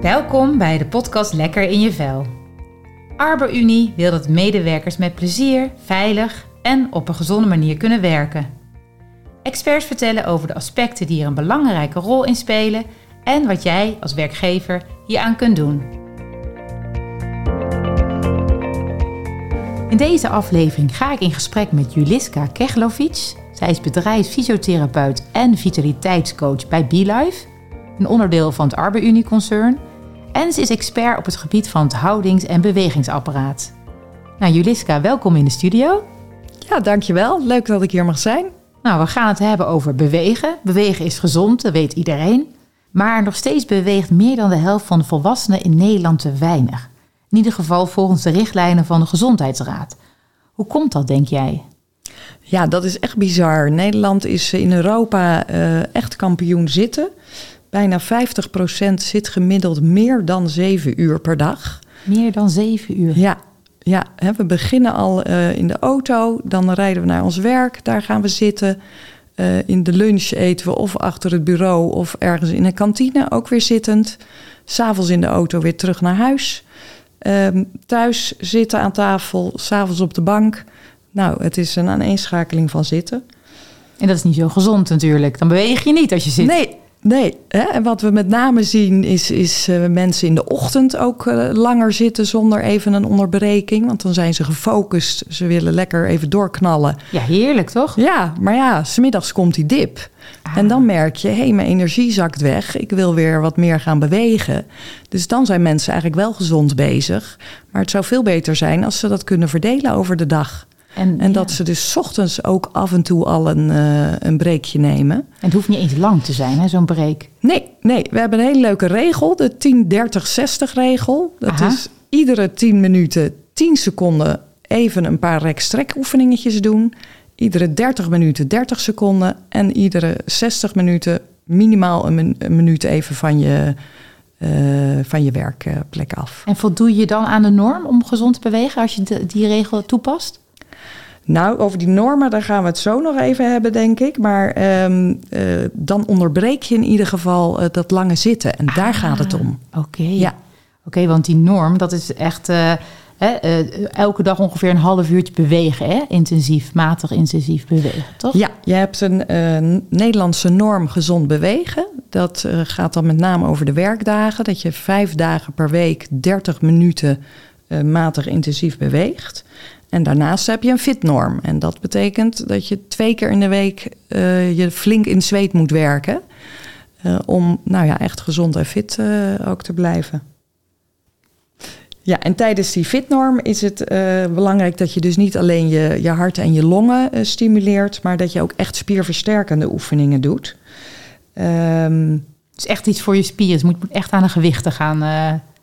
Welkom bij de podcast Lekker in je vel. ArborUnie wil dat medewerkers met plezier, veilig en op een gezonde manier kunnen werken. Experts vertellen over de aspecten die er een belangrijke rol in spelen en wat jij als werkgever hieraan kunt doen. In deze aflevering ga ik in gesprek met Juliska Keglovic. Zij is bedrijfsfysiotherapeut en vitaliteitscoach bij BeLife, een onderdeel van het ArborUnie-concern. En ze is expert op het gebied van het houdings- en bewegingsapparaat. Nou, Juliska, welkom in de studio. Ja, dankjewel. Leuk dat ik hier mag zijn. Nou, we gaan het hebben over bewegen. Bewegen is gezond, dat weet iedereen. Maar nog steeds beweegt meer dan de helft van de volwassenen in Nederland te weinig. In ieder geval volgens de richtlijnen van de Gezondheidsraad. Hoe komt dat, denk jij? Ja, dat is echt bizar. Nederland is in Europa uh, echt kampioen zitten. Bijna 50% zit gemiddeld meer dan 7 uur per dag. Meer dan 7 uur? Ja, ja hè, we beginnen al uh, in de auto, dan rijden we naar ons werk, daar gaan we zitten. Uh, in de lunch eten we of achter het bureau of ergens in een kantine, ook weer zittend. S'avonds in de auto weer terug naar huis. Uh, thuis zitten aan tafel, s'avonds op de bank. Nou, het is een aaneenschakeling van zitten. En dat is niet zo gezond natuurlijk. Dan beweeg je niet als je zit. Nee, Nee, hè? en wat we met name zien is, is uh, mensen in de ochtend ook uh, langer zitten zonder even een onderbreking. Want dan zijn ze gefocust, ze willen lekker even doorknallen. Ja, heerlijk toch? Ja, maar ja, smiddags komt die dip. Ah. En dan merk je, hé, hey, mijn energie zakt weg. Ik wil weer wat meer gaan bewegen. Dus dan zijn mensen eigenlijk wel gezond bezig. Maar het zou veel beter zijn als ze dat kunnen verdelen over de dag. En, en ja. dat ze dus ochtends ook af en toe al een, uh, een breekje nemen. En het hoeft niet eens lang te zijn, hè, zo'n break. Nee, nee, we hebben een hele leuke regel, de 10-30-60 regel. Dat Aha. is iedere 10 minuten 10 seconden even een paar rek-strek oefeningetjes doen. Iedere 30 minuten 30 seconden. En iedere 60 minuten minimaal een, min een minuut even van je, uh, van je werkplek af. En voldoe je dan aan de norm om gezond te bewegen als je de, die regel toepast? Nou, over die normen, daar gaan we het zo nog even hebben, denk ik. Maar um, uh, dan onderbreek je in ieder geval uh, dat lange zitten. En ah, daar gaat het om. Oké. Okay. Ja. Oké, okay, want die norm, dat is echt uh, hè, elke dag ongeveer een half uurtje bewegen. Hè? Intensief, matig intensief bewegen, toch? Ja, je hebt een Nederlandse norm gezond bewegen. Dat gaat dan met name over de werkdagen. Dat je vijf dagen per week 30 minuten matig intensief beweegt. En daarnaast heb je een fitnorm. En dat betekent dat je twee keer in de week uh, je flink in zweet moet werken. Uh, om nou ja, echt gezond en fit uh, ook te blijven. Ja, en tijdens die fitnorm is het belangrijk dat je dus niet alleen je, je hart en je longen stimuleert, maar dat je ook echt spierversterkende oefeningen doet. Um, het is echt iets voor je spieren. Je moet echt aan de gewichten gaan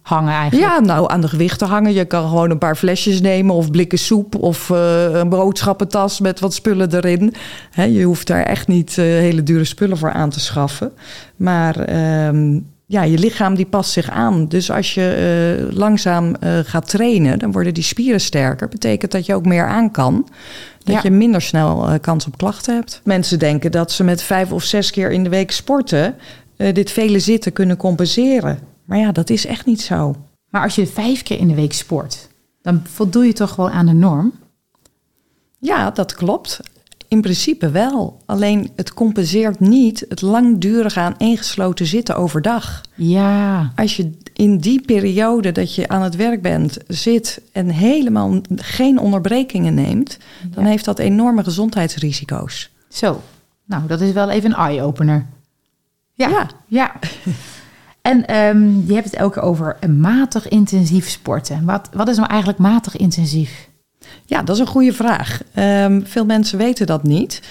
hangen eigenlijk? Ja, nou aan de gewichten hangen. Je kan gewoon een paar flesjes nemen of blikken soep of uh, een boodschappentas met wat spullen erin. He, je hoeft daar echt niet uh, hele dure spullen voor aan te schaffen. Maar um, ja, je lichaam die past zich aan. Dus als je uh, langzaam gaat trainen, dan worden die spieren sterker. Betekent dat je ook meer aan kan. Dat ja. je minder snel kans op klachten hebt. Mensen denken dat ze met vijf of zes keer in de week sporten dit vele zitten kunnen compenseren. Maar ja, dat is echt niet zo. Maar als je vijf keer in de week sport, dan voldoe je toch gewoon aan de norm? Ja, dat klopt. In principe wel. Alleen het compenseert niet het langdurige aan ingesloten zitten overdag. Ja. Als je in die periode dat je aan het werk bent zit en helemaal geen onderbrekingen neemt, ja. dan heeft dat enorme gezondheidsrisico's. Zo. Nou, dat is wel even een eye-opener. Ja. ja. ja. En um, je hebt het elke keer over matig intensief sporten. Wat, wat is nou eigenlijk matig intensief? Ja, dat is een goede vraag. Um, veel mensen weten dat niet.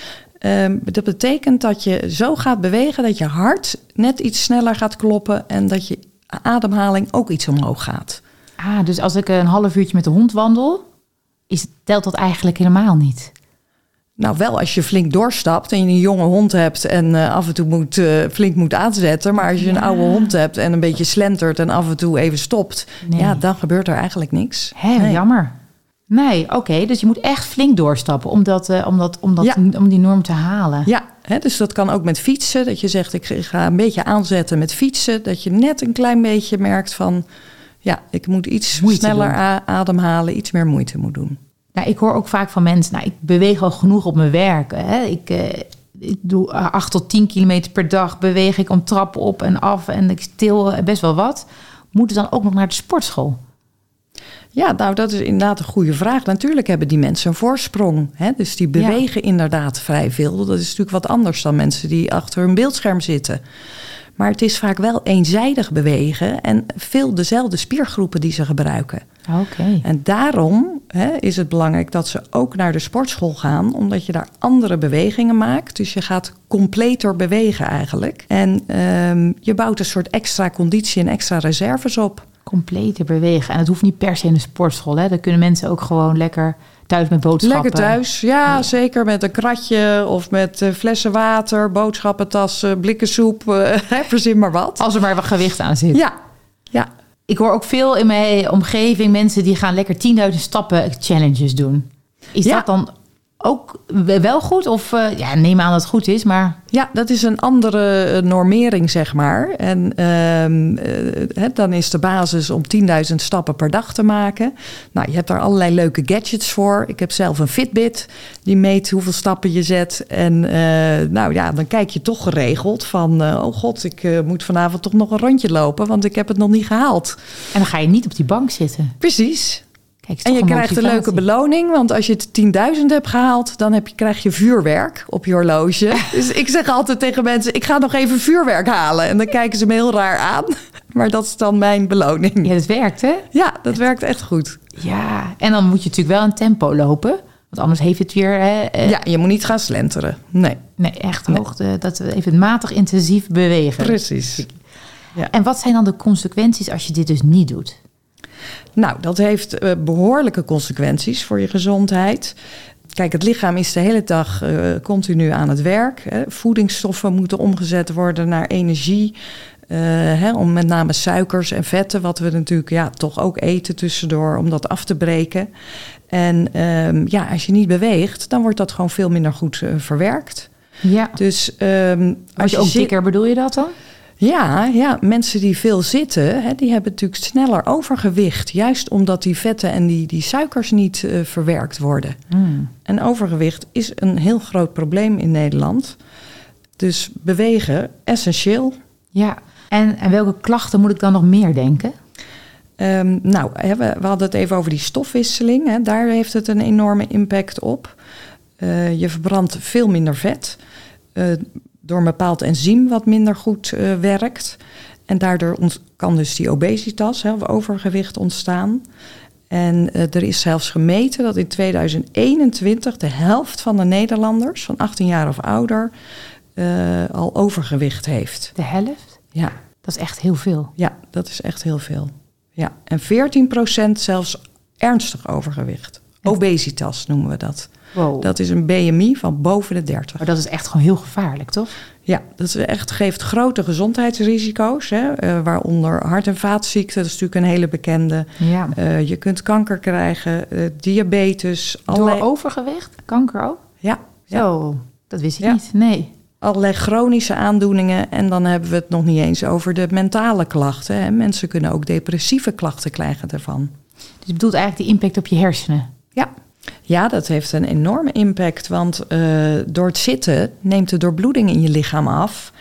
Um, dat betekent dat je zo gaat bewegen dat je hart net iets sneller gaat kloppen en dat je ademhaling ook iets omhoog gaat. Ah, dus als ik een half uurtje met de hond wandel, is, telt dat eigenlijk helemaal niet? Nou, wel als je flink doorstapt en je een jonge hond hebt en uh, af en toe moet, uh, flink moet aanzetten. Maar als je ja. een oude hond hebt en een beetje slentert en af en toe even stopt, nee. ja, dan gebeurt er eigenlijk niks. Hé, nee. jammer. Nee, oké. Dus je moet echt flink doorstappen om, dat, eh, om, dat, om, dat, Ja. om die norm te halen. Ja, hè, dus dat kan ook met fietsen. Dat je zegt, ik ga een beetje aanzetten met fietsen. Dat je net een klein beetje merkt van... ja, ik moet iets Moeite sneller doen. ademhalen, iets meer moeite moet doen. Nou, ik hoor ook vaak van mensen, nou, ik beweeg al genoeg op mijn werk. Hè. Ik, eh, ik doe eh, 8 tot 10 kilometer per dag, beweeg ik om trappen op en af en ik til eh, best wel wat. Moeten dan ook nog naar de sportschool? Ja, nou, dat is inderdaad een goede vraag. Natuurlijk hebben die mensen een voorsprong. Hè? Dus die Ja. bewegen inderdaad vrij veel. Dat is natuurlijk wat anders dan mensen die achter hun beeldscherm zitten. Maar het is vaak wel eenzijdig bewegen en veel dezelfde spiergroepen die ze gebruiken. Oké. En daarom hè, is het belangrijk dat ze ook naar de sportschool gaan, omdat je daar andere bewegingen maakt. Dus je gaat completer bewegen eigenlijk. En ehm, je bouwt een soort extra conditie en extra reserves op. Completer bewegen. En het hoeft niet per se in de sportschool. Hè. Dan kunnen mensen ook gewoon lekker thuis met boodschappen. Lekker thuis, ja, zeker met een kratje of met eh, flessen water, boodschappentassen, blikken soep, eh, verzin maar wat. Als er maar wat gewicht aan zit. Ja, ja, Ik hoor ook veel in mijn omgeving mensen die gaan lekker 10.000 stappen challenges doen. Is Ja. dat dan ook wel goed? Of eh, ja, neem aan dat het goed is, maar ja, dat is een andere eh, normering, zeg maar. En ehm, eh, dan is de basis om 10.000 stappen per dag te maken. Nou, je hebt daar allerlei leuke gadgets voor. Ik heb zelf een Fitbit die meet hoeveel stappen je zet. En nou ja, dan kijk je toch geregeld van... oh god, ik moet vanavond toch nog een rondje lopen... want ik heb het nog niet gehaald. en dan ga je niet op die bank zitten. Precies. Kijk, En je krijgt een leuke beloning, want als je het 10.000 hebt gehaald, dan heb je, krijg je vuurwerk op je horloge. Dus ik zeg altijd tegen mensen: ik ga nog even vuurwerk halen. En dan kijken ze me heel raar aan. Maar dat is dan mijn beloning. Ja, dat werkt hè? Ja, dat werkt echt goed. Ja, en dan moet je natuurlijk wel een tempo lopen. Want anders heeft het weer... Hè, eh, Ja, je moet niet gaan slenteren. Nee, Nee, echt hoogte. Dat we even matig intensief bewegen. precies. En wat zijn dan de consequenties als je dit dus niet doet? Nou, dat heeft eh, behoorlijke consequenties voor je gezondheid. Kijk, het lichaam is de hele dag eh, continu aan het werk. Hè. Voedingsstoffen moeten omgezet worden naar energie. eh, hè, om met name suikers en vetten, wat we natuurlijk ja, toch ook eten tussendoor, om dat af te breken. En ehm, ja, als je niet beweegt, dan wordt dat gewoon veel minder goed verwerkt. Ja. Dus ehm, Als je ook zit- dikker, bedoel je dat dan? Ja, ja, mensen die veel zitten, hè, die hebben natuurlijk sneller overgewicht. Juist omdat die vetten en die, die suikers niet eh, verwerkt worden. Hmm. En overgewicht is een heel groot probleem in Nederland. Dus bewegen, essentieel. Ja. En, en welke klachten moet ik dan nog meer denken? Ehm, nou, hè, we, we hadden het even over die stofwisseling. Hè, daar heeft het een enorme impact op. Eh, je verbrandt veel minder vet. eh, door een bepaald enzym wat minder goed eh, werkt. En daardoor kan dus die obesitas, hè, of overgewicht ontstaan. En eh, er is zelfs gemeten dat in 2021 de helft van de Nederlanders van 18 jaar of ouder eh, al overgewicht heeft. De helft? Ja. Dat is echt heel veel. Ja, dat is echt heel veel. Ja, en 14% zelfs ernstig overgewicht. Obesitas noemen we dat. Wow. Dat is een BMI van boven de 30. Maar dat is echt gewoon heel gevaarlijk, toch? Ja, dat is echt, geeft grote gezondheidsrisico's, hè, eh, waaronder hart- en vaatziekten. Dat is natuurlijk een hele bekende. Ja. Eh, je kunt kanker krijgen, eh, diabetes, allerlei, Door overgewicht? Kanker ook? ja, ja, Zo, dat wist ik Ja. niet. Nee. allerlei chronische aandoeningen. En dan hebben we het nog niet eens over de mentale klachten. Hè. Mensen kunnen ook depressieve klachten krijgen daarvan. Dus je bedoelt eigenlijk die impact op je hersenen. Ja. Ja, dat heeft een enorme impact. Want eh, door het zitten neemt de doorbloeding in je lichaam af.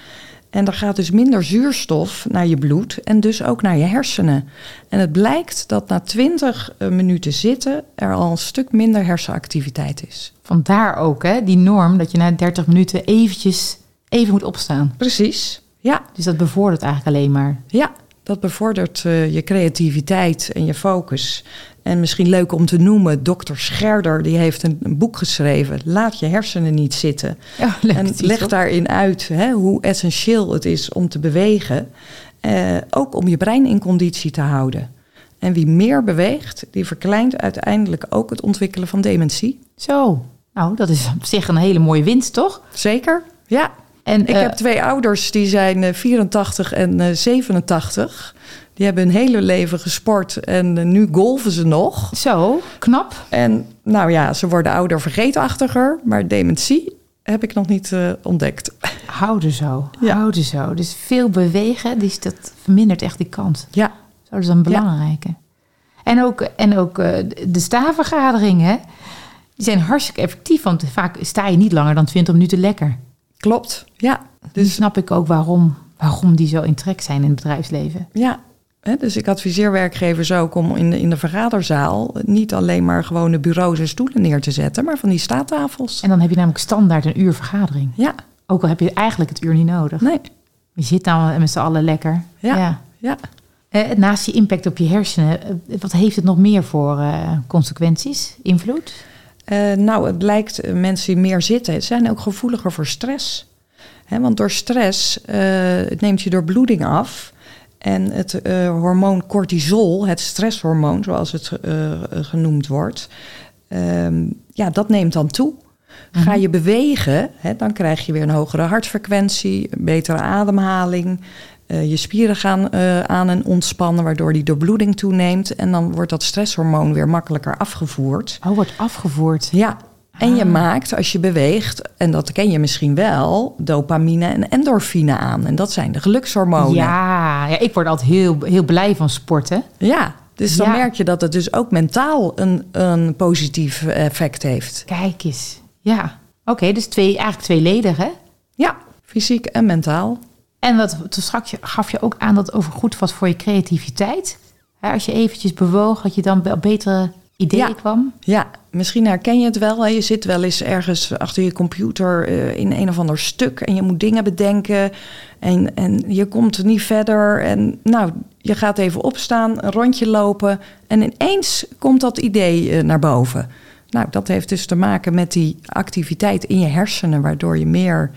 En er gaat dus minder zuurstof naar je bloed en dus ook naar je hersenen. En het blijkt dat na 20 minuten zitten er al een stuk minder hersenactiviteit is. Vandaar ook hè, die norm dat je na 30 minuten eventjes even moet opstaan. Precies. Ja, Dus dat bevordert eigenlijk alleen maar. ja. Dat bevordert eh, je creativiteit en je focus. En misschien leuk om te noemen, dokter Scherder die heeft een, een boek geschreven. Laat je hersenen niet zitten. Ja, en titel. leg daarin uit hè, hoe essentieel het is om te bewegen. eh, ook om je brein in conditie te houden. En wie meer beweegt, die verkleint uiteindelijk ook het ontwikkelen van dementie. Zo, nou dat is op zich een hele mooie winst, toch? Zeker? Ja. En, Ik eh, heb twee ouders die zijn eh, 84 en eh, 87. Die hebben hun hele leven gesport en eh, nu golven ze nog. Zo, knap. En nou ja, ze worden ouder vergeetachtiger, maar dementie heb ik nog niet eh, ontdekt. Houden zo, Ja. houden zo. Dus veel bewegen, dus dat vermindert echt die kans. Ja, Zo, dat is een belangrijke. En ook, en ook eh, de staafvergaderingen, die zijn hartstikke effectief. Want vaak sta je niet langer dan 20 minuten lekker. klopt. Ja, Dus dus snap ik ook waarom, waarom die zo in trek zijn in het bedrijfsleven. Ja, dus ik adviseer werkgevers ook om in de, in de vergaderzaal niet alleen maar gewone bureaus en stoelen neer te zetten, maar van die staattafels. En dan heb je namelijk standaard een uur vergadering. Ja, Ook al heb je eigenlijk het uur niet nodig. nee, Je zit dan met z'n allen lekker. Ja. ja. Eh, naast die impact op je hersenen, eh, wat heeft het nog meer voor eh, consequenties, invloed? Eh, nou, het blijkt eh, mensen die meer zitten, zijn ook gevoeliger voor stress. Want door stress eh, neemt je door bloeding af. En het eh, hormoon cortisol, het stresshormoon zoals het eh, genoemd wordt, ehm, ja, dat neemt dan toe. Ga je bewegen, hè, dan krijg je weer een hogere hartfrequentie, een betere ademhaling. Eh, je spieren gaan aan en ontspannen, waardoor die doorbloeding toeneemt. En dan wordt dat stresshormoon weer makkelijker afgevoerd. Oh, wordt afgevoerd. Ja, en je Ah. maakt als je beweegt, en dat ken je misschien wel, dopamine en endorfine aan. En dat zijn de gelukshormonen. Ja, ja, ik word altijd heel, heel blij van sporten. Ja, dus dan Ja. merk je dat het dus ook mentaal een, een positief effect heeft. Kijk eens. Ja, oké, dus twee, eigenlijk tweeledig, hè? Ja, fysiek en mentaal. En wat, toen straks je- gaf je ook aan dat het over goed was voor je creativiteit. Als je eventjes bewoog, dat je dan wel betere ideeën Ja. kwam. Ja, misschien herken je het wel. Je zit wel eens ergens achter je computer eh, in een of ander stuk en je moet dingen bedenken. En, en je komt niet verder. En nou, je gaat even opstaan, een rondje lopen. En ineens komt dat idee eh, naar boven. Nou, dat heeft dus te maken met die activiteit in je hersenen, waardoor je meer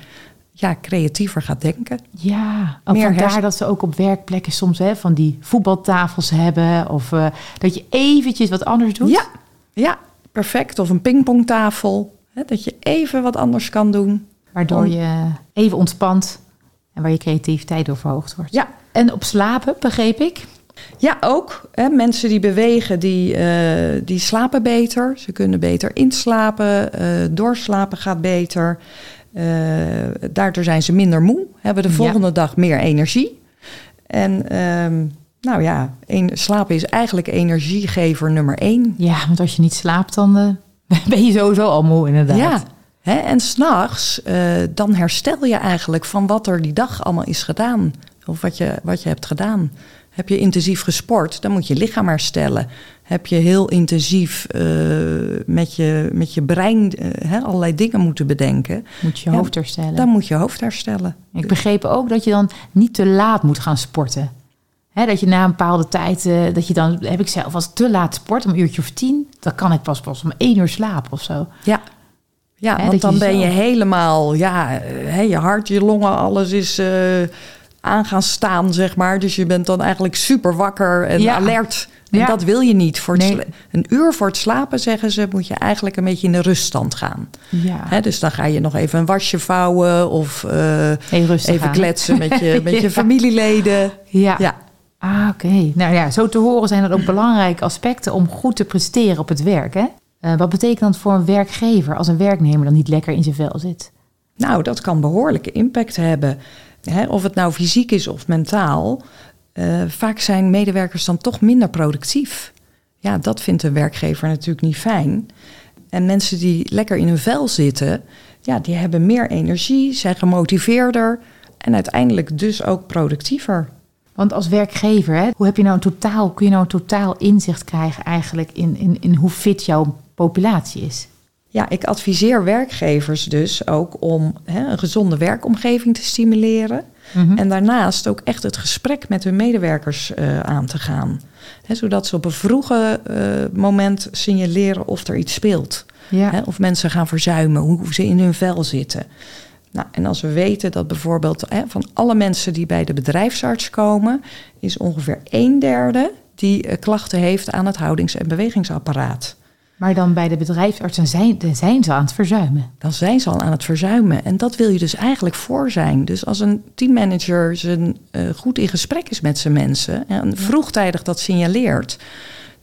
ja, creatiever gaat denken. Ja, ook Meer vandaar dat ze ook op werkplekken soms hè, van die voetbaltafels hebben. Of eh, dat je eventjes wat anders doet. Ja, ja, perfect. Of een pingpongtafel. Hè, dat je even wat anders kan doen. Waardoor Om- je even ontspant en waar je creativiteit door verhoogd wordt. Ja, En op slapen, begreep ik. Ja, ook. Hè, mensen die bewegen, die, eh, die slapen beter. Ze kunnen beter inslapen. eh, doorslapen gaat beter. Eh, daardoor zijn ze minder moe. Hebben de Ja. volgende dag meer energie. En ehm, nou ja, een, slapen is eigenlijk energiegever nummer één. Ja, want als je niet slaapt, dan eh, ben je sowieso al moe inderdaad. Ja. Hè, en s'nachts, eh dan herstel je eigenlijk van wat er die dag allemaal is gedaan. Of wat je, wat je hebt gedaan. Heb je intensief gesport, dan moet je lichaam herstellen. Heb je heel intensief eh, met, je, met je brein eh, hè, allerlei dingen moeten bedenken. Moet je hoofd herstellen. Dan moet je hoofd herstellen. Ik begreep ook dat je dan niet te laat moet gaan sporten. Dat je na een bepaalde tijd, eh, dat je dan, heb ik zelf, als ik te laat sport, om een uurtje of tien, dan kan ik pas pas om één uur slapen of zo. Ja, ja want je dan ben je helemaal, ja, je hart, je longen, alles is aan gaan staan, zeg maar. Dus je bent dan eigenlijk super wakker en Ja. alert. En Ja. dat wil je niet. Voor Nee. een uur voor het slapen, zeggen ze, moet je eigenlijk een beetje in de ruststand gaan. Ja, Hè, dus dan ga je nog even een wasje vouwen of eh, even aan. kletsen met je, met je Ja. familieleden. Ja. Ja. Ah, oké. Nou ja, zo te horen zijn dat ook belangrijke aspecten om goed te presteren op het werk. Hè? Eh, wat betekent dat voor een werkgever als een werknemer dan niet lekker in zijn vel zit? Nou, dat kan behoorlijke impact hebben. Hè, of het nou fysiek is of mentaal. Eh, vaak zijn medewerkers dan toch minder productief. Ja, dat vindt een werkgever natuurlijk niet fijn. En mensen die lekker in hun vel zitten, ja, die hebben meer energie, zijn gemotiveerder en uiteindelijk dus ook productiever. Want als werkgever, hè, hoe heb je nou een totaal, kun je nou een totaal inzicht krijgen eigenlijk in, in, in hoe fit jouw populatie is? Ja, ik adviseer werkgevers dus ook om hè, een gezonde werkomgeving te stimuleren. Mhm. En daarnaast ook echt het gesprek met hun medewerkers eh, aan te gaan. Hè, zodat ze op een vroege eh, moment signaleren of er iets speelt. Ja. Hè, of mensen gaan verzuimen, hoe ze in hun vel zitten. Nou, en als we weten dat bijvoorbeeld hè, van alle mensen die bij de bedrijfsarts komen, is ongeveer een derde die eh, klachten heeft aan het houdings- en bewegingsapparaat. Maar dan bij de bedrijfsartsen zijn, zijn ze aan het verzuimen. Dan zijn ze al aan het verzuimen. En dat wil je dus eigenlijk voor zijn. Dus als een teammanager zijn, uh, goed in gesprek is met zijn mensen en vroegtijdig dat signaleert,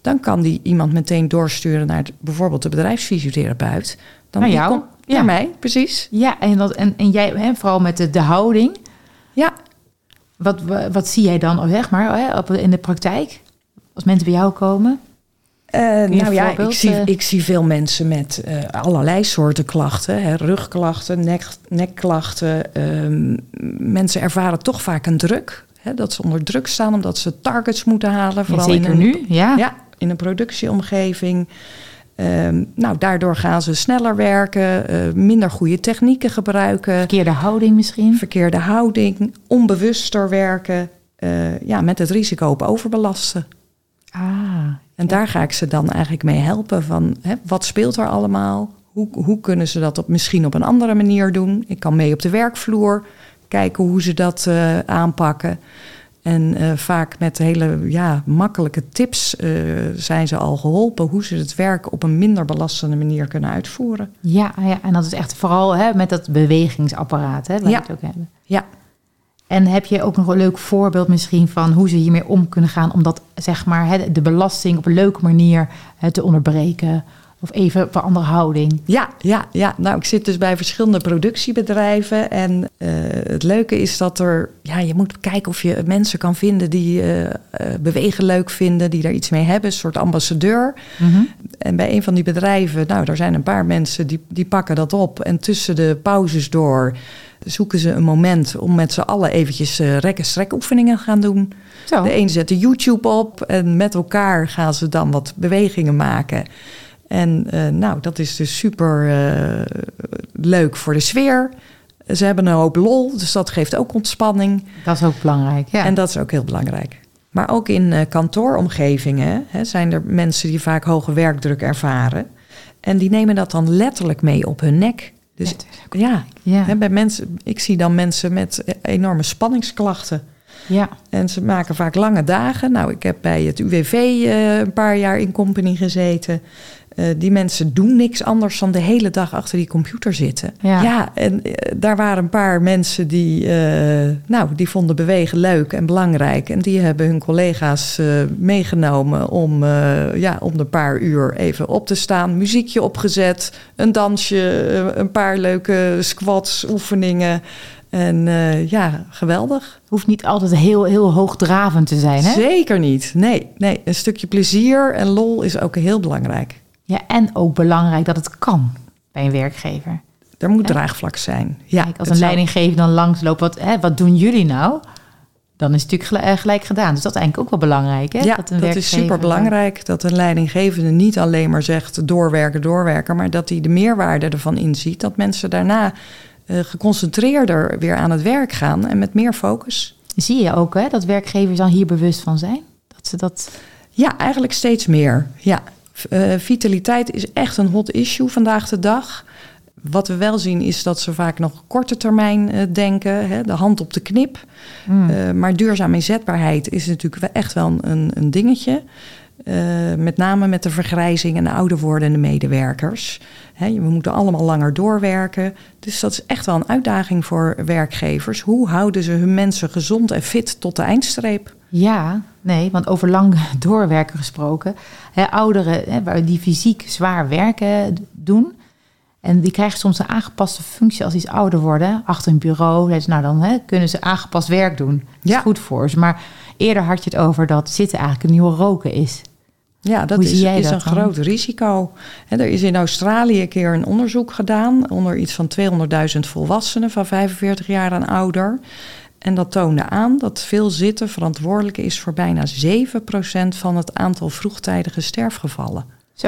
dan kan die iemand meteen doorsturen naar bijvoorbeeld de bedrijfsfysiotherapeut. Dan naar jou? ja. Naar mij, precies. Ja, en, dat, en, en jij, hè, vooral met de, de houding. Ja. Wat, wat zie jij dan, zeg maar, in de praktijk? Als mensen bij jou komen? Uh, nou ja, ik zie, ik zie veel mensen met uh, allerlei soorten klachten. Hè, rugklachten, nek, nekklachten. Uh, mensen ervaren toch vaak een druk. Hè, dat ze onder druk staan omdat ze targets moeten halen. Vooral ja, zeker in een, nu, ja. ja. in een productieomgeving. Um, nou, daardoor gaan ze sneller werken, uh, minder goede technieken gebruiken. Verkeerde houding misschien? Verkeerde houding, onbewuster werken. Uh, ja, met het risico op overbelasten. Ah, en daar ga ik ze dan eigenlijk mee helpen van hè, wat speelt er allemaal? Hoe, hoe kunnen ze dat op, misschien op een andere manier doen? Ik kan mee op de werkvloer kijken hoe ze dat uh, aanpakken. En uh, vaak met hele ja, makkelijke tips uh, zijn ze al geholpen hoe ze het werk op een minder belastende manier kunnen uitvoeren. Ja, ja en dat is echt vooral hè, met dat bewegingsapparaat hè, ja. het ook hebben. Ja. En heb je ook nog een leuk voorbeeld misschien van hoe ze hiermee om kunnen gaan om dat zeg maar de belasting op een leuke manier te onderbreken? Of even op een andere houding. Ja, ja, ja. Nou, ik zit dus bij verschillende productiebedrijven. En uh, het leuke is dat er... Ja, je moet kijken of je mensen kan vinden die uh, bewegen leuk vinden. Die daar iets mee hebben. Een soort ambassadeur. Mm -hmm. En bij een van die bedrijven... Nou, er zijn een paar mensen die, die pakken dat op. En tussen de pauzes door zoeken ze een moment om met z'n allen eventjes uh, rek- en strekoefeningen gaan doen. Zo. De een zet de YouTube op en met elkaar gaan ze dan wat bewegingen maken. En uh, nou, dat is dus super uh, leuk voor de sfeer. Ze hebben een hoop lol, dus dat geeft ook ontspanning. Dat is ook belangrijk, ja. En dat is ook heel belangrijk. Maar ook in kantooromgevingen hè, zijn er mensen die vaak hoge werkdruk ervaren. En die nemen dat dan letterlijk mee op hun nek. Dus ja, ja. Hè, bij mensen, ik zie dan mensen met enorme spanningsklachten. Ja. En ze maken vaak lange dagen. Nou, ik heb bij het UWV uh, een paar jaar in company gezeten. Uh, die mensen doen niks anders dan de hele dag achter die computer zitten. Ja, ja en uh, daar waren een paar mensen die, uh, nou, die vonden bewegen leuk en belangrijk. En die hebben hun collega's meegenomen om, ja, om een paar uur even op te staan. Muziekje opgezet, een dansje, een paar leuke squats, oefeningen. En ja, geweldig. Hoeft niet altijd heel, heel hoogdravend te zijn, hè? Zeker niet. Nee, nee, een stukje plezier en lol is ook heel belangrijk. Ja, en ook belangrijk dat het kan bij een werkgever. Er moet ja. draagvlak zijn. Ja, Kijk, als een leidinggever dan langsloopt, wat, hè, wat doen jullie nou? Dan is het natuurlijk gelijk, gelijk gedaan. Dus dat is eigenlijk ook wel belangrijk. Hè? Ja, dat, een dat is super belangrijk. Dat een leidinggevende niet alleen maar zegt doorwerken, doorwerken. Maar dat hij de meerwaarde ervan inziet. Dat mensen daarna uh, geconcentreerder weer aan het werk gaan en met meer focus. Zie je ook hè, dat werkgevers dan hier bewust van zijn? Dat ze dat... Ja, eigenlijk steeds meer. Ja, Uh, vitaliteit is echt een hot issue vandaag de dag. Wat we wel zien is dat ze vaak nog korte termijn uh, denken, hè, de hand op de knip. Mm. Uh, maar duurzame inzetbaarheid is natuurlijk echt wel een, een dingetje. met name met de vergrijzing en de ouder wordende medewerkers. Hè, we moeten allemaal langer doorwerken. Dus dat is echt wel een uitdaging voor werkgevers. Hoe houden ze hun mensen gezond en fit tot de eindstreep? Ja, nee, want over lang doorwerken gesproken. Hè, ouderen hè, die fysiek zwaar werken doen. En die krijgen soms een aangepaste functie als iets ouder worden. Achter een bureau. Nou, dan hè, kunnen ze aangepast werk doen. Dat ja. is goed voor ze. Maar eerder had je het over dat zitten eigenlijk een nieuwe roken is. Ja, dat Hoe is, is dat een dan? groot risico. En er is in Australië een keer een onderzoek gedaan onder iets van 200.000 volwassenen van 45 jaar en ouder. En dat toonde aan dat veel zitten verantwoordelijk is voor bijna 7% van het aantal vroegtijdige sterfgevallen. Zo,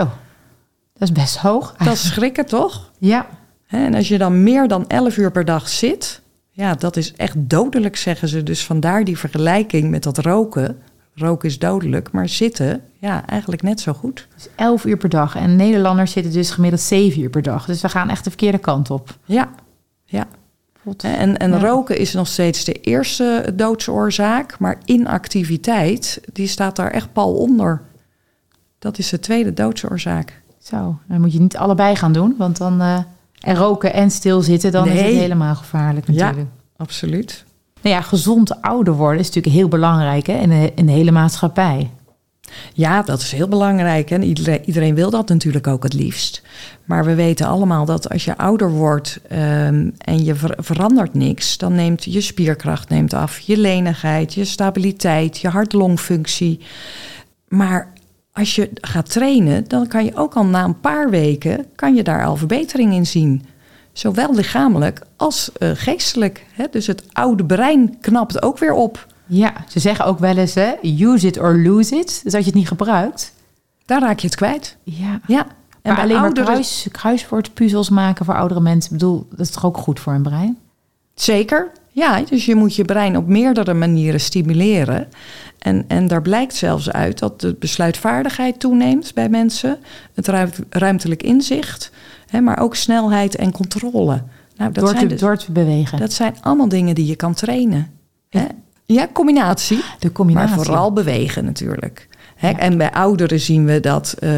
dat is best hoog. Dat is schrikken, toch? Ja. En als je dan meer dan 11 uur per dag zit, ja, dat is echt dodelijk, zeggen ze. Dus vandaar die vergelijking met dat roken. Roken is dodelijk, maar zitten, ja, eigenlijk net zo goed. Dus 11 uur per dag. En Nederlanders zitten dus gemiddeld 7 uur per dag. Dus we gaan echt de verkeerde kant op. Ja, ja. En, en ja. roken is nog steeds de eerste doodsoorzaak, maar inactiviteit, die staat daar echt pal onder. Dat is de tweede doodsoorzaak. Zo, dan moet je niet allebei gaan doen, want dan uh, en roken en stilzitten, dan is het helemaal gevaarlijk natuurlijk. Ja, absoluut. Nou ja, gezond ouder worden is natuurlijk heel belangrijk hè, in, de, in de hele maatschappij. Ja, dat is heel belangrijk. En iedereen, iedereen wil dat natuurlijk ook het liefst. Maar we weten allemaal dat als je ouder wordt ehm, en je ver- verandert niks, dan neemt je spierkracht neemt af, je lenigheid, je stabiliteit, je hart-longfunctie. Maar als je gaat trainen, dan kan je ook al na een paar weken kan je daar al verbetering in zien. Zowel lichamelijk als eh, geestelijk. Hè? Dus het oude brein knapt ook weer op. Ja, ze zeggen ook wel eens, hè, use it or lose it. Dus als je het niet gebruikt. Daar raak je het kwijt. Ja. Ja. En bij alleen maar kruis, kruiswoordpuzzels maken voor oudere mensen. Ik bedoel, dat is toch ook goed voor een brein? Zeker, ja. Dus je moet je brein op meerdere manieren stimuleren. En, en daar blijkt zelfs uit dat de besluitvaardigheid toeneemt bij mensen. Het ruim- ruimtelijk inzicht, hè, maar ook snelheid en controle. Nou, dat, door, zijn te, dus- door te bewegen. dat zijn allemaal dingen die je kan trainen. Hè? Ja, combinatie. de combinatie. Maar vooral bewegen natuurlijk. Ja. En bij ouderen zien we dat eh,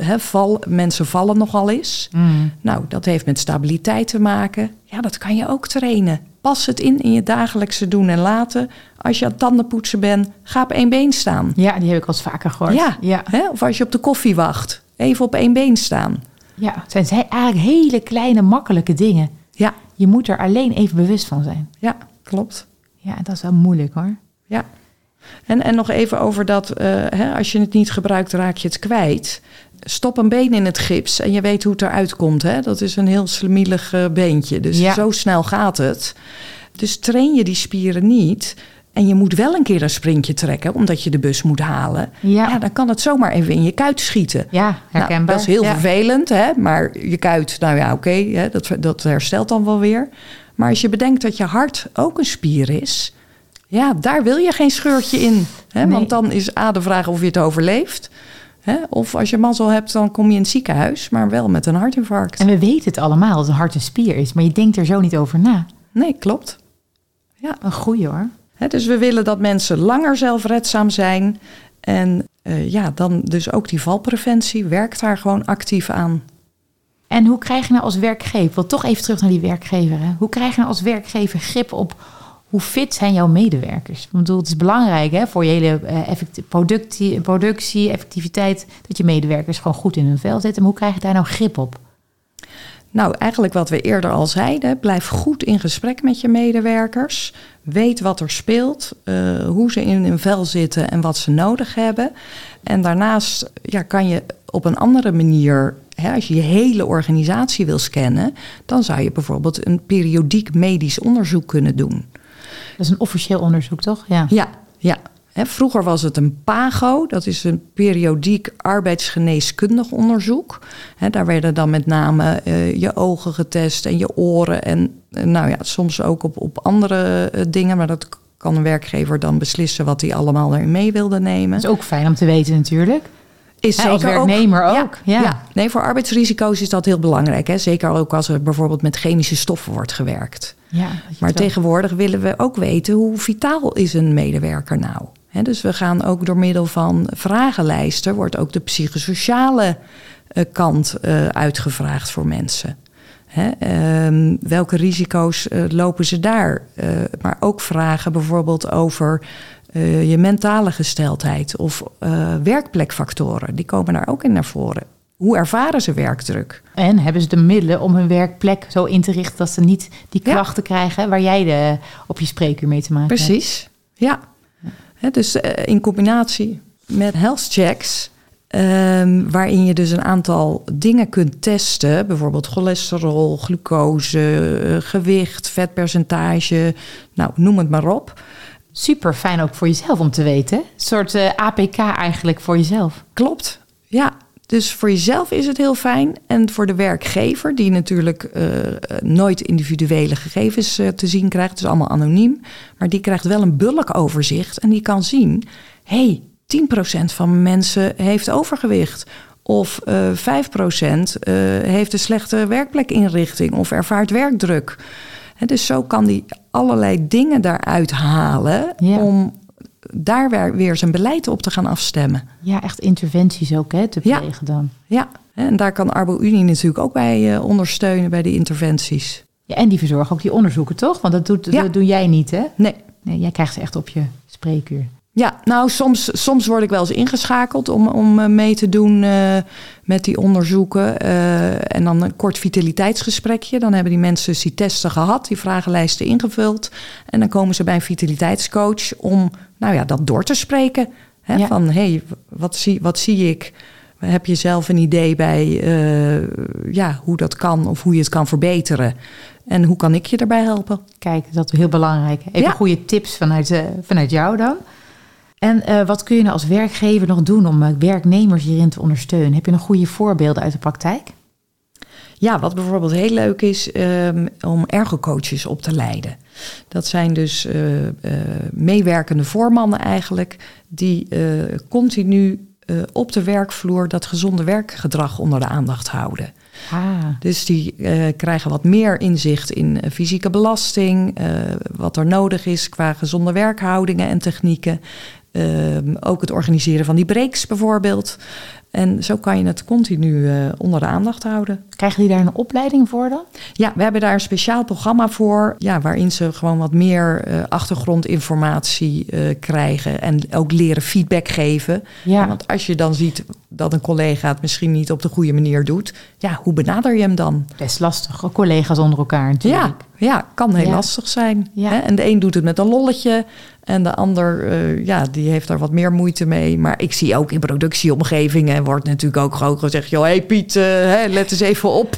hè, val, mensen vallen nogal eens. Mm. Nou, dat heeft met stabiliteit te maken. Ja, dat kan je ook trainen. Pas het in in je dagelijkse doen en laten. Als je aan het tandenpoetsen bent, ga op één been staan. Ja, die heb ik al eens vaker gehoord. Ja, ja. Hè? Of als je op de koffie wacht, even op één been staan. ja. Het zijn zij- eigenlijk hele kleine, makkelijke dingen. Ja, Je moet er alleen even bewust van zijn. ja, klopt. Ja, dat is wel moeilijk hoor. Ja. En, en nog even over dat, eh, hè, als je het niet gebruikt, raak je het kwijt. Stop een been in het gips en je weet hoe het eruit komt. Hè? Dat is een heel slemielig eh, beentje. Dus Ja. zo snel gaat het. Dus train je die spieren niet. En je moet wel een keer een sprintje trekken, omdat je de bus moet halen. Ja, Ja, dan kan het zomaar even in je kuit schieten. ja Nou, herkenbaar. dat is heel ja. vervelend, hè? maar je kuit, nou ja, oké, dat, dat herstelt dan wel weer. Maar als je bedenkt dat je hart ook een spier is, ja, daar wil je geen scheurtje in. Hè? Nee. Want dan is A de vraag of je het overleeft. Hè? Of als je mazzel hebt, dan kom je in het ziekenhuis, maar wel met een hartinfarct. En we weten het allemaal dat een hart een spier is, maar je denkt er zo niet over na. Nee, klopt. Een goeie hoor. Hè, dus we willen dat mensen langer zelfredzaam zijn. En eh, ja, dan dus ook die valpreventie werkt daar gewoon actief aan. En hoe krijg je nou als werkgever, wil toch even terug naar die werkgever. Hè? Hoe krijg je nou als werkgever grip op hoe fit zijn jouw medewerkers? Ik bedoel, het is belangrijk hè, voor je hele eh, productie, productie, effectiviteit, dat je medewerkers gewoon goed in hun vel zitten. Maar hoe krijg je daar nou grip op? Nou, eigenlijk wat we eerder al zeiden, blijf goed in gesprek met je medewerkers. Weet wat er speelt, eh, hoe ze in hun vel zitten en wat ze nodig hebben. En daarnaast ja, kan je op een andere manier, hè, als je je hele organisatie wil scannen, dan zou je bijvoorbeeld een periodiek medisch onderzoek kunnen doen. Dat is een officieel onderzoek, toch? Ja. Ja, ja. Hè, vroeger was het een PAGO, dat is een periodiek arbeidsgeneeskundig onderzoek. Hè, daar werden dan met name eh, je ogen getest en je oren en eh, nou ja, soms ook op, op andere eh, dingen, maar dat kan een werkgever dan beslissen wat hij allemaal erin mee wilde nemen. Dat is ook fijn om te weten natuurlijk. Is als werknemer ook, ja. nee, voor arbeidsrisico's is dat heel belangrijk. Hè? Zeker ook als er bijvoorbeeld met chemische stoffen wordt gewerkt. Ja, Maar tegenwoordig willen we ook weten hoe vitaal is een medewerker nou. Dus we gaan ook door middel van vragenlijsten, wordt ook de psychosociale eh, kant eh, uitgevraagd voor mensen. Ehm, welke risico's eh, lopen ze daar? Maar ook vragen bijvoorbeeld over je mentale gesteldheid of werkplekfactoren. Die komen daar ook in naar voren. Hoe ervaren ze werkdruk? En hebben ze de middelen om hun werkplek zo in te richten dat ze niet die Ja. klachten krijgen waar jij de, op je spreekuur mee te maken hebt? Precies, ja. Hè, dus eh, in combinatie met health checks, ehm, waarin je dus een aantal dingen kunt testen, bijvoorbeeld cholesterol, glucose, eh, gewicht, vetpercentage, nou noem het maar op. Super fijn ook voor jezelf om te weten. Een soort eh, APK eigenlijk voor jezelf. Klopt, ja. Dus voor jezelf is het heel fijn. En voor de werkgever, die natuurlijk eh, nooit individuele gegevens eh, te zien krijgt, het is allemaal anoniem, maar die krijgt wel een bulkoverzicht en die kan zien: hé, hey, 10% van mensen heeft overgewicht. Of eh 5% eh, heeft een slechte werkplekinrichting of ervaart werkdruk. Dus zo kan die allerlei dingen daaruit halen Ja. om daar weer, weer zijn beleid op te gaan afstemmen. Ja, echt interventies ook hè, te Ja. plegen dan. Ja, en daar kan Arbo-Unie natuurlijk ook bij eh, ondersteunen bij die interventies. Ja, en die verzorgen ook die onderzoeken, toch? Want dat, doet, Ja. dat doe jij niet, hè? Nee. Nee, jij krijgt ze echt op je spreekuur. Ja, nou, soms, soms word ik wel eens ingeschakeld om, om eh, mee te doen eh, met die onderzoeken. Eh, en dan een kort vitaliteitsgesprekje. Dan hebben die mensen die testen gehad, die vragenlijsten ingevuld. En dan komen ze bij een vitaliteitscoach om nou ja, dat door te spreken. Hè, Ja. Van, hé, hey, wat, zie, wat zie ik? Heb je zelf een idee bij ja, hoe dat kan of hoe je het kan verbeteren? En hoe kan ik je daarbij helpen? Kijk, dat is heel belangrijk. Even Ja. goede tips vanuit, vanuit jou dan. En eh, wat kun je nou als werkgever nog doen om eh, werknemers hierin te ondersteunen? Heb je nog goede voorbeelden uit de praktijk? Ja, wat bijvoorbeeld heel leuk is ehm, om ergocoaches op te leiden. Dat zijn dus eh, meewerkende voormannen eigenlijk, die continu op de werkvloer dat gezonde werkgedrag onder de aandacht houden. Ah, Dus die krijgen wat meer inzicht in fysieke belasting, wat er nodig is qua gezonde werkhoudingen en technieken. Ehm, ook het organiseren van die breaks bijvoorbeeld. En zo kan je het continu eh, onder de aandacht houden. Krijgen die daar een opleiding voor dan? Ja, we hebben daar een speciaal programma voor, ja, waarin ze gewoon wat meer eh, achtergrondinformatie eh, krijgen en ook leren feedback geven. Ja. Want als je dan ziet dat een collega het misschien niet op de goede manier doet, ja, hoe benader je hem dan? Best lastig. Collega's onder elkaar natuurlijk. Ja, ja, kan heel Ja. lastig zijn. Ja. Hè? En de een doet het met een lolletje en de ander, eh, ja, die heeft daar wat meer moeite mee. Maar ik zie ook in productieomgevingen wordt natuurlijk ook gewoon gezegd, joh, hey Piet, let eens even op.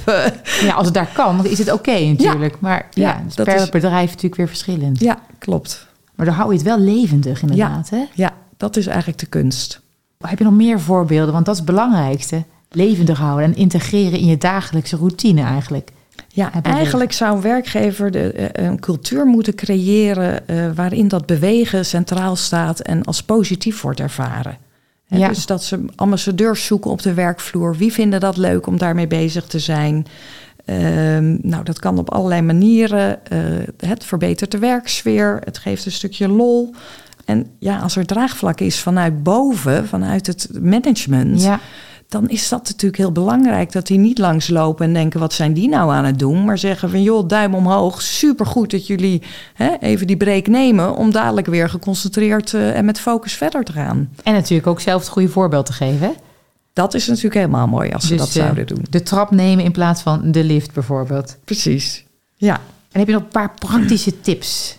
Ja, als het daar kan, is het oké natuurlijk. Maar ja, Ja, dat per is- bedrijf natuurlijk weer verschillend. ja, klopt. Maar dan hou je het wel levendig inderdaad. Hè? Ja, dat is eigenlijk de kunst. Heb je nog meer voorbeelden? Want dat is het belangrijkste. Levendig houden en integreren in je dagelijkse routine eigenlijk. Ja, eigenlijk zou een werkgever de, eh, een cultuur moeten creëren eh, waarin dat bewegen centraal staat en als positief wordt ervaren. Ja. Dus dat ze ambassadeurs zoeken op de werkvloer. Wie vinden dat leuk om daarmee bezig te zijn? Ehm, nou, dat kan op allerlei manieren. Eh, het verbetert de werksfeer, het geeft een stukje lol. En ja, als er draagvlak is vanuit boven, vanuit het management, Ja, dan is dat natuurlijk heel belangrijk. Dat die niet langslopen en denken, wat zijn die nou aan het doen? Maar zeggen van, joh, duim omhoog. Supergoed dat jullie hè, even die break nemen... om dadelijk weer geconcentreerd eh, en met focus verder te gaan. en natuurlijk ook zelf het goede voorbeeld te geven. hè? Dat is natuurlijk helemaal mooi als ze Dus, dat zouden doen. De trap nemen in plaats van de lift bijvoorbeeld. Precies. Ja. En heb je nog een paar praktische tips?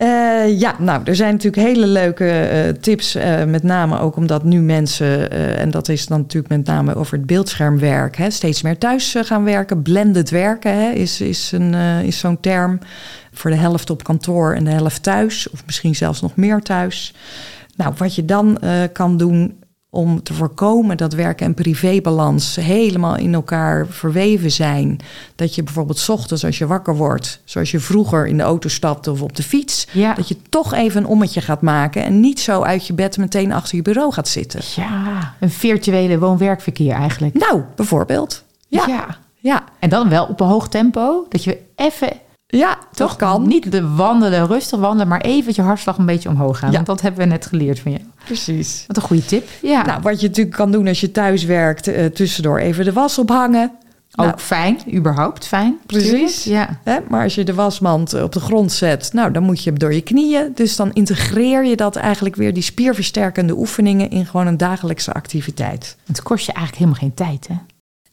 Eh, ja, nou, er zijn natuurlijk hele leuke eh, tips. eh, met name ook omdat nu mensen, en dat is dan natuurlijk met name over het beeldschermwerk, hè, steeds meer thuis gaan werken. Blended werken hè, is, is, een, is zo'n term. Voor de helft op kantoor en de helft thuis, of misschien zelfs nog meer thuis. Nou, wat je dan kan doen om te voorkomen dat werk en privébalans helemaal in elkaar verweven zijn. Dat je bijvoorbeeld 's ochtends als je wakker wordt, zoals je vroeger in de auto stapte of op de fiets, Ja. dat je toch even een ommetje gaat maken en niet zo uit je bed meteen achter je bureau gaat zitten. Ja, een virtuele woon-werkverkeer eigenlijk. Nou, bijvoorbeeld. Ja, ja, ja, En dan wel op een hoog tempo, dat je even toch toch kan. niet de wandelen, rustig wandelen, maar even je hartslag een beetje omhoog gaan. Ja. Want dat hebben we net geleerd van je. Precies. Wat een goede tip. Ja, Nou, wat je natuurlijk kan doen als je thuis werkt, eh, tussendoor even de was ophangen. ook nou, fijn, überhaupt fijn. Precies. tuurlijk. Ja. Hè? Maar als je de wasmand eh, op de grond zet, nou, dan moet je door je knieën. Dus dan integreer je dat eigenlijk weer, die spierversterkende oefeningen, in gewoon een dagelijkse activiteit. Het kost je eigenlijk helemaal geen tijd, hè?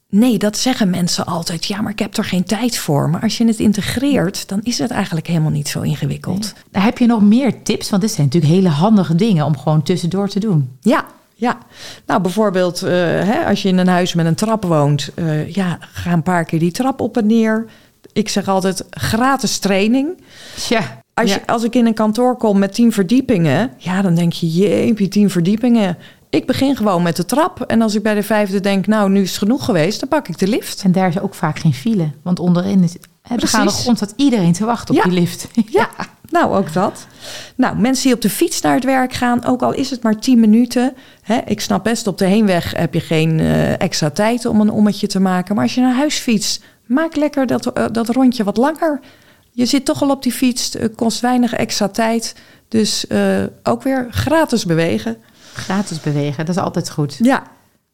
Nee, dat zeggen mensen altijd. Ja, maar ik heb er geen tijd voor. Maar als je het integreert, dan is het eigenlijk helemaal niet zo ingewikkeld. Heb je nog meer tips? Want dit zijn natuurlijk hele handige dingen om gewoon tussendoor te doen. Ja, ja. Nou, bijvoorbeeld eh, hè, als je in een huis met een trap woont, eh, ja, ga een paar keer die trap op en neer. Ik zeg altijd gratis training. Ja, Als, ja. je, als ik in een kantoor kom met tien verdiepingen, ja, dan denk je, jeepie, tien verdiepingen. Ik begin gewoon met de trap. En als ik bij de vijfde denk, nou, nu is het genoeg geweest, dan pak ik de lift. En daar is ook vaak geen file. Want onderin is, hè, gaan de Precies. grond staat iedereen te wachten op Ja. die lift. Ja, nou ook dat. Nou, mensen die op de fiets naar het werk gaan, ook al is het maar 10 minuten. Hè, ik snap best, op de heenweg heb je geen eh, extra tijd om een ommetje te maken. Maar als je naar huis fietst, maak lekker dat, eh, dat rondje wat langer. Je zit toch al op die fiets, het kost weinig extra tijd. Dus eh, ook weer gratis bewegen. Gratis bewegen, dat is altijd goed. Ja,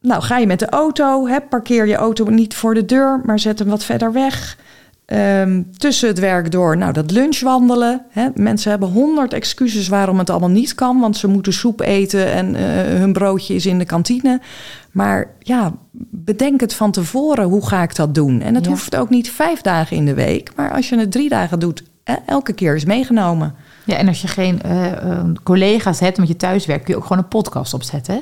nou ga je met de auto, hè, parkeer je auto niet voor de deur, maar zet hem wat verder weg. Ehm, tussen het werk door, nou dat lunchwandelen. Hè. Mensen hebben honderd excuses waarom het allemaal niet kan, want ze moeten soep eten en eh, hun broodje is in de kantine. Maar ja, bedenk het van tevoren, hoe ga ik dat doen? En het Ja. hoeft ook niet vijf dagen in de week, maar als je het drie dagen doet, hè, elke keer is meegenomen. Ja, en als je geen eh, eh, collega's hebt met je thuiswerk, kun je ook gewoon een podcast opzetten. hè?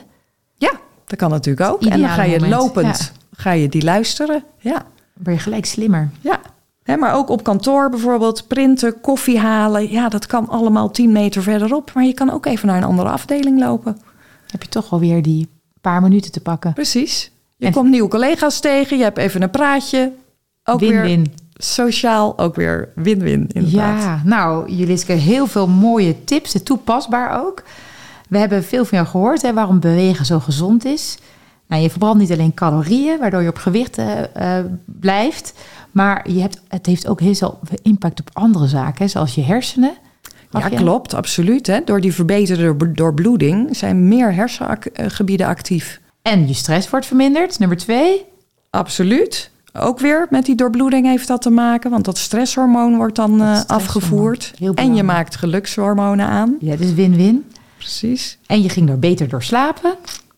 Ja, dat kan natuurlijk ook. En dan ga je moment, lopend, ga je die luisteren. Ja. Dan ben je gelijk slimmer. Ja, maar ook op kantoor bijvoorbeeld printen, koffie halen. Ja, dat kan allemaal 10 meter verderop. Maar je kan ook even naar een andere afdeling lopen. Heb je toch alweer die paar minuten te pakken. Precies. Je En- komt nieuwe collega's tegen, je hebt even een praatje. Ook weer Win-win. Sociaal, ook weer win-win inderdaad. Ja, nou Juliske, heel veel mooie tips, en toepasbaar ook. We hebben veel van jou gehoord, hè, waarom bewegen zo gezond is. Nou, je verbrandt niet alleen calorieën, waardoor je op gewicht eh, eh, blijft. Maar je hebt, het heeft ook heel veel impact op andere zaken, hè, zoals je hersenen. Ja, klopt, absoluut. Hè. Door die verbeterde do- doorbloeding zijn meer hersengebieden actief. En je stress wordt verminderd. Nummer twee. Absoluut. Ook weer met die doorbloeding heeft dat te maken, want dat stresshormoon wordt dan eh, stresshormoon, afgevoerd. En je maakt gelukshormonen aan. Ja, dus win-win. Precies. En je ging er beter door slapen.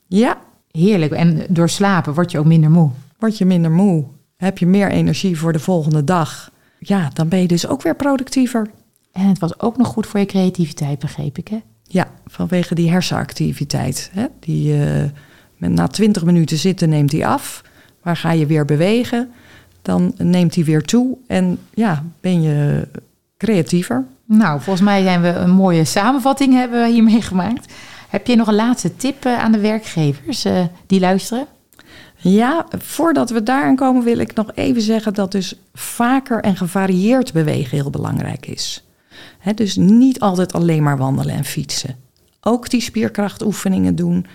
Ja, Heerlijk. En door slapen word je ook minder moe. word je minder moe, heb je meer energie voor de volgende dag. Ja, dan ben je dus ook weer productiever. En het was ook nog goed voor je creativiteit, begreep ik, hè? Ja, vanwege die hersenactiviteit. Hè? Die, met, na 20 minuten zitten neemt die af. Maar ga je weer bewegen, dan neemt die weer toe. En ja, ben je creatiever. Nou, volgens mij zijn we een mooie samenvatting hebben we hiermee gemaakt. Heb je nog een laatste tip eh, aan de werkgevers eh, die luisteren? Ja, voordat we daaraan komen wil ik nog even zeggen dat dus vaker en gevarieerd bewegen heel belangrijk is. Dus niet altijd alleen maar wandelen en fietsen. Ook die spierkrachtoefeningen doen.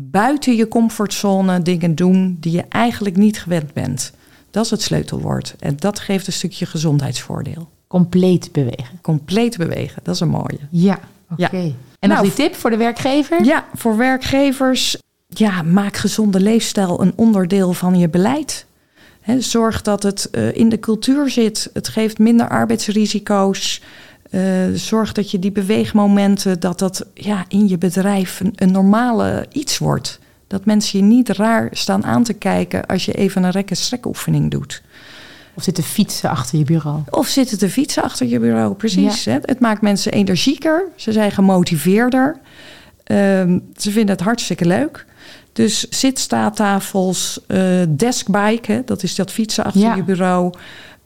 Buiten je comfortzone dingen doen die je eigenlijk niet gewend bent. Dat is het sleutelwoord. En dat geeft een stukje gezondheidsvoordeel. Compleet bewegen. Compleet bewegen, dat is een mooie. Ja, oké. Ja. En nog Nou, die tip voor de werkgever? Ja, voor werkgevers, ja, maak gezonde leefstijl een onderdeel van je beleid. Zorg dat het eh, in de cultuur zit. Het geeft minder arbeidsrisico's. Eh, zorg dat je die beweegmomenten, dat dat ja, in je bedrijf een, een normale iets wordt. Dat mensen je niet raar staan aan te kijken als je even een rek- en strekoefening doet. Of zitten fietsen achter je bureau? Of zitten te fietsen achter je bureau, precies. Hè? Het maakt mensen energieker, ze zijn gemotiveerder. Ehm, ze vinden het hartstikke leuk. Dus zitstaattafels, eh deskbike, hè, dat is dat fietsen achter Ja. je bureau.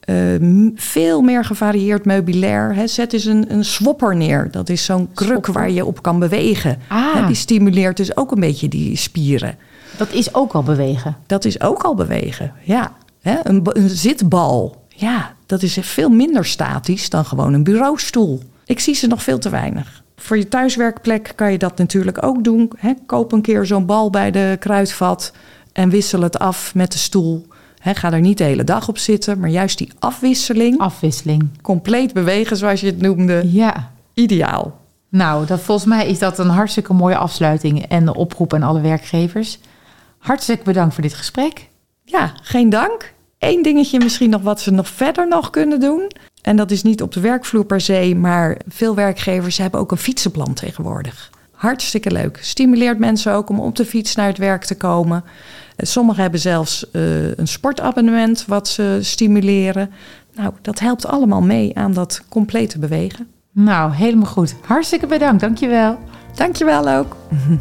Ehm, veel meer gevarieerd meubilair. Hè. Zet eens een, een swapper neer. Dat is zo'n kruk waar je op kan bewegen. Ah. Die stimuleert dus ook een beetje die spieren. Dat is ook al bewegen. Dat is ook al bewegen, ja. Een, een zitbal, ja, dat is veel minder statisch dan gewoon een bureaustoel. Ik zie ze nog veel te weinig. Voor je thuiswerkplek kan je dat natuurlijk ook doen. Koop een keer zo'n bal bij de kruidvat en wissel het af met de stoel. Hè, ga er niet de hele dag op zitten, maar juist die afwisseling, Afwisseling. compleet bewegen zoals je het noemde, Ja. ideaal. Nou, dat, volgens mij is dat een hartstikke mooie afsluiting en de oproep aan alle werkgevers. Hartstikke bedankt voor dit gesprek. Ja, geen dank. Eén dingetje misschien nog wat ze nog verder nog kunnen doen. En dat is niet op de werkvloer per se, maar veel werkgevers hebben ook een fietsenplan tegenwoordig. Hartstikke leuk. Stimuleert mensen ook om op de fiets naar het werk te komen. Sommigen hebben zelfs eh, een sportabonnement wat ze stimuleren. Nou, dat helpt allemaal mee aan dat complete bewegen. Nou, helemaal goed. Hartstikke bedankt, dankjewel. Dankjewel ook.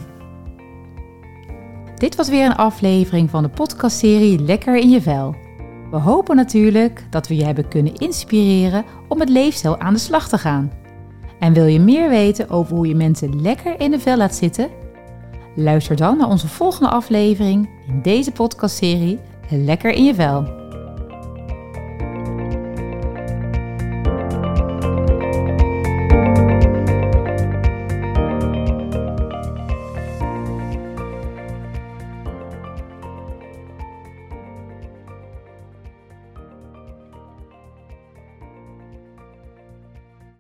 Dit was weer een aflevering van de podcastserie Lekker in je vel. We hopen natuurlijk dat we je hebben kunnen inspireren om met leefstijl aan de slag te gaan. En wil je meer weten over hoe je mensen lekker in de vel laat zitten? Luister dan naar onze volgende aflevering in deze podcastserie Lekker in je vel.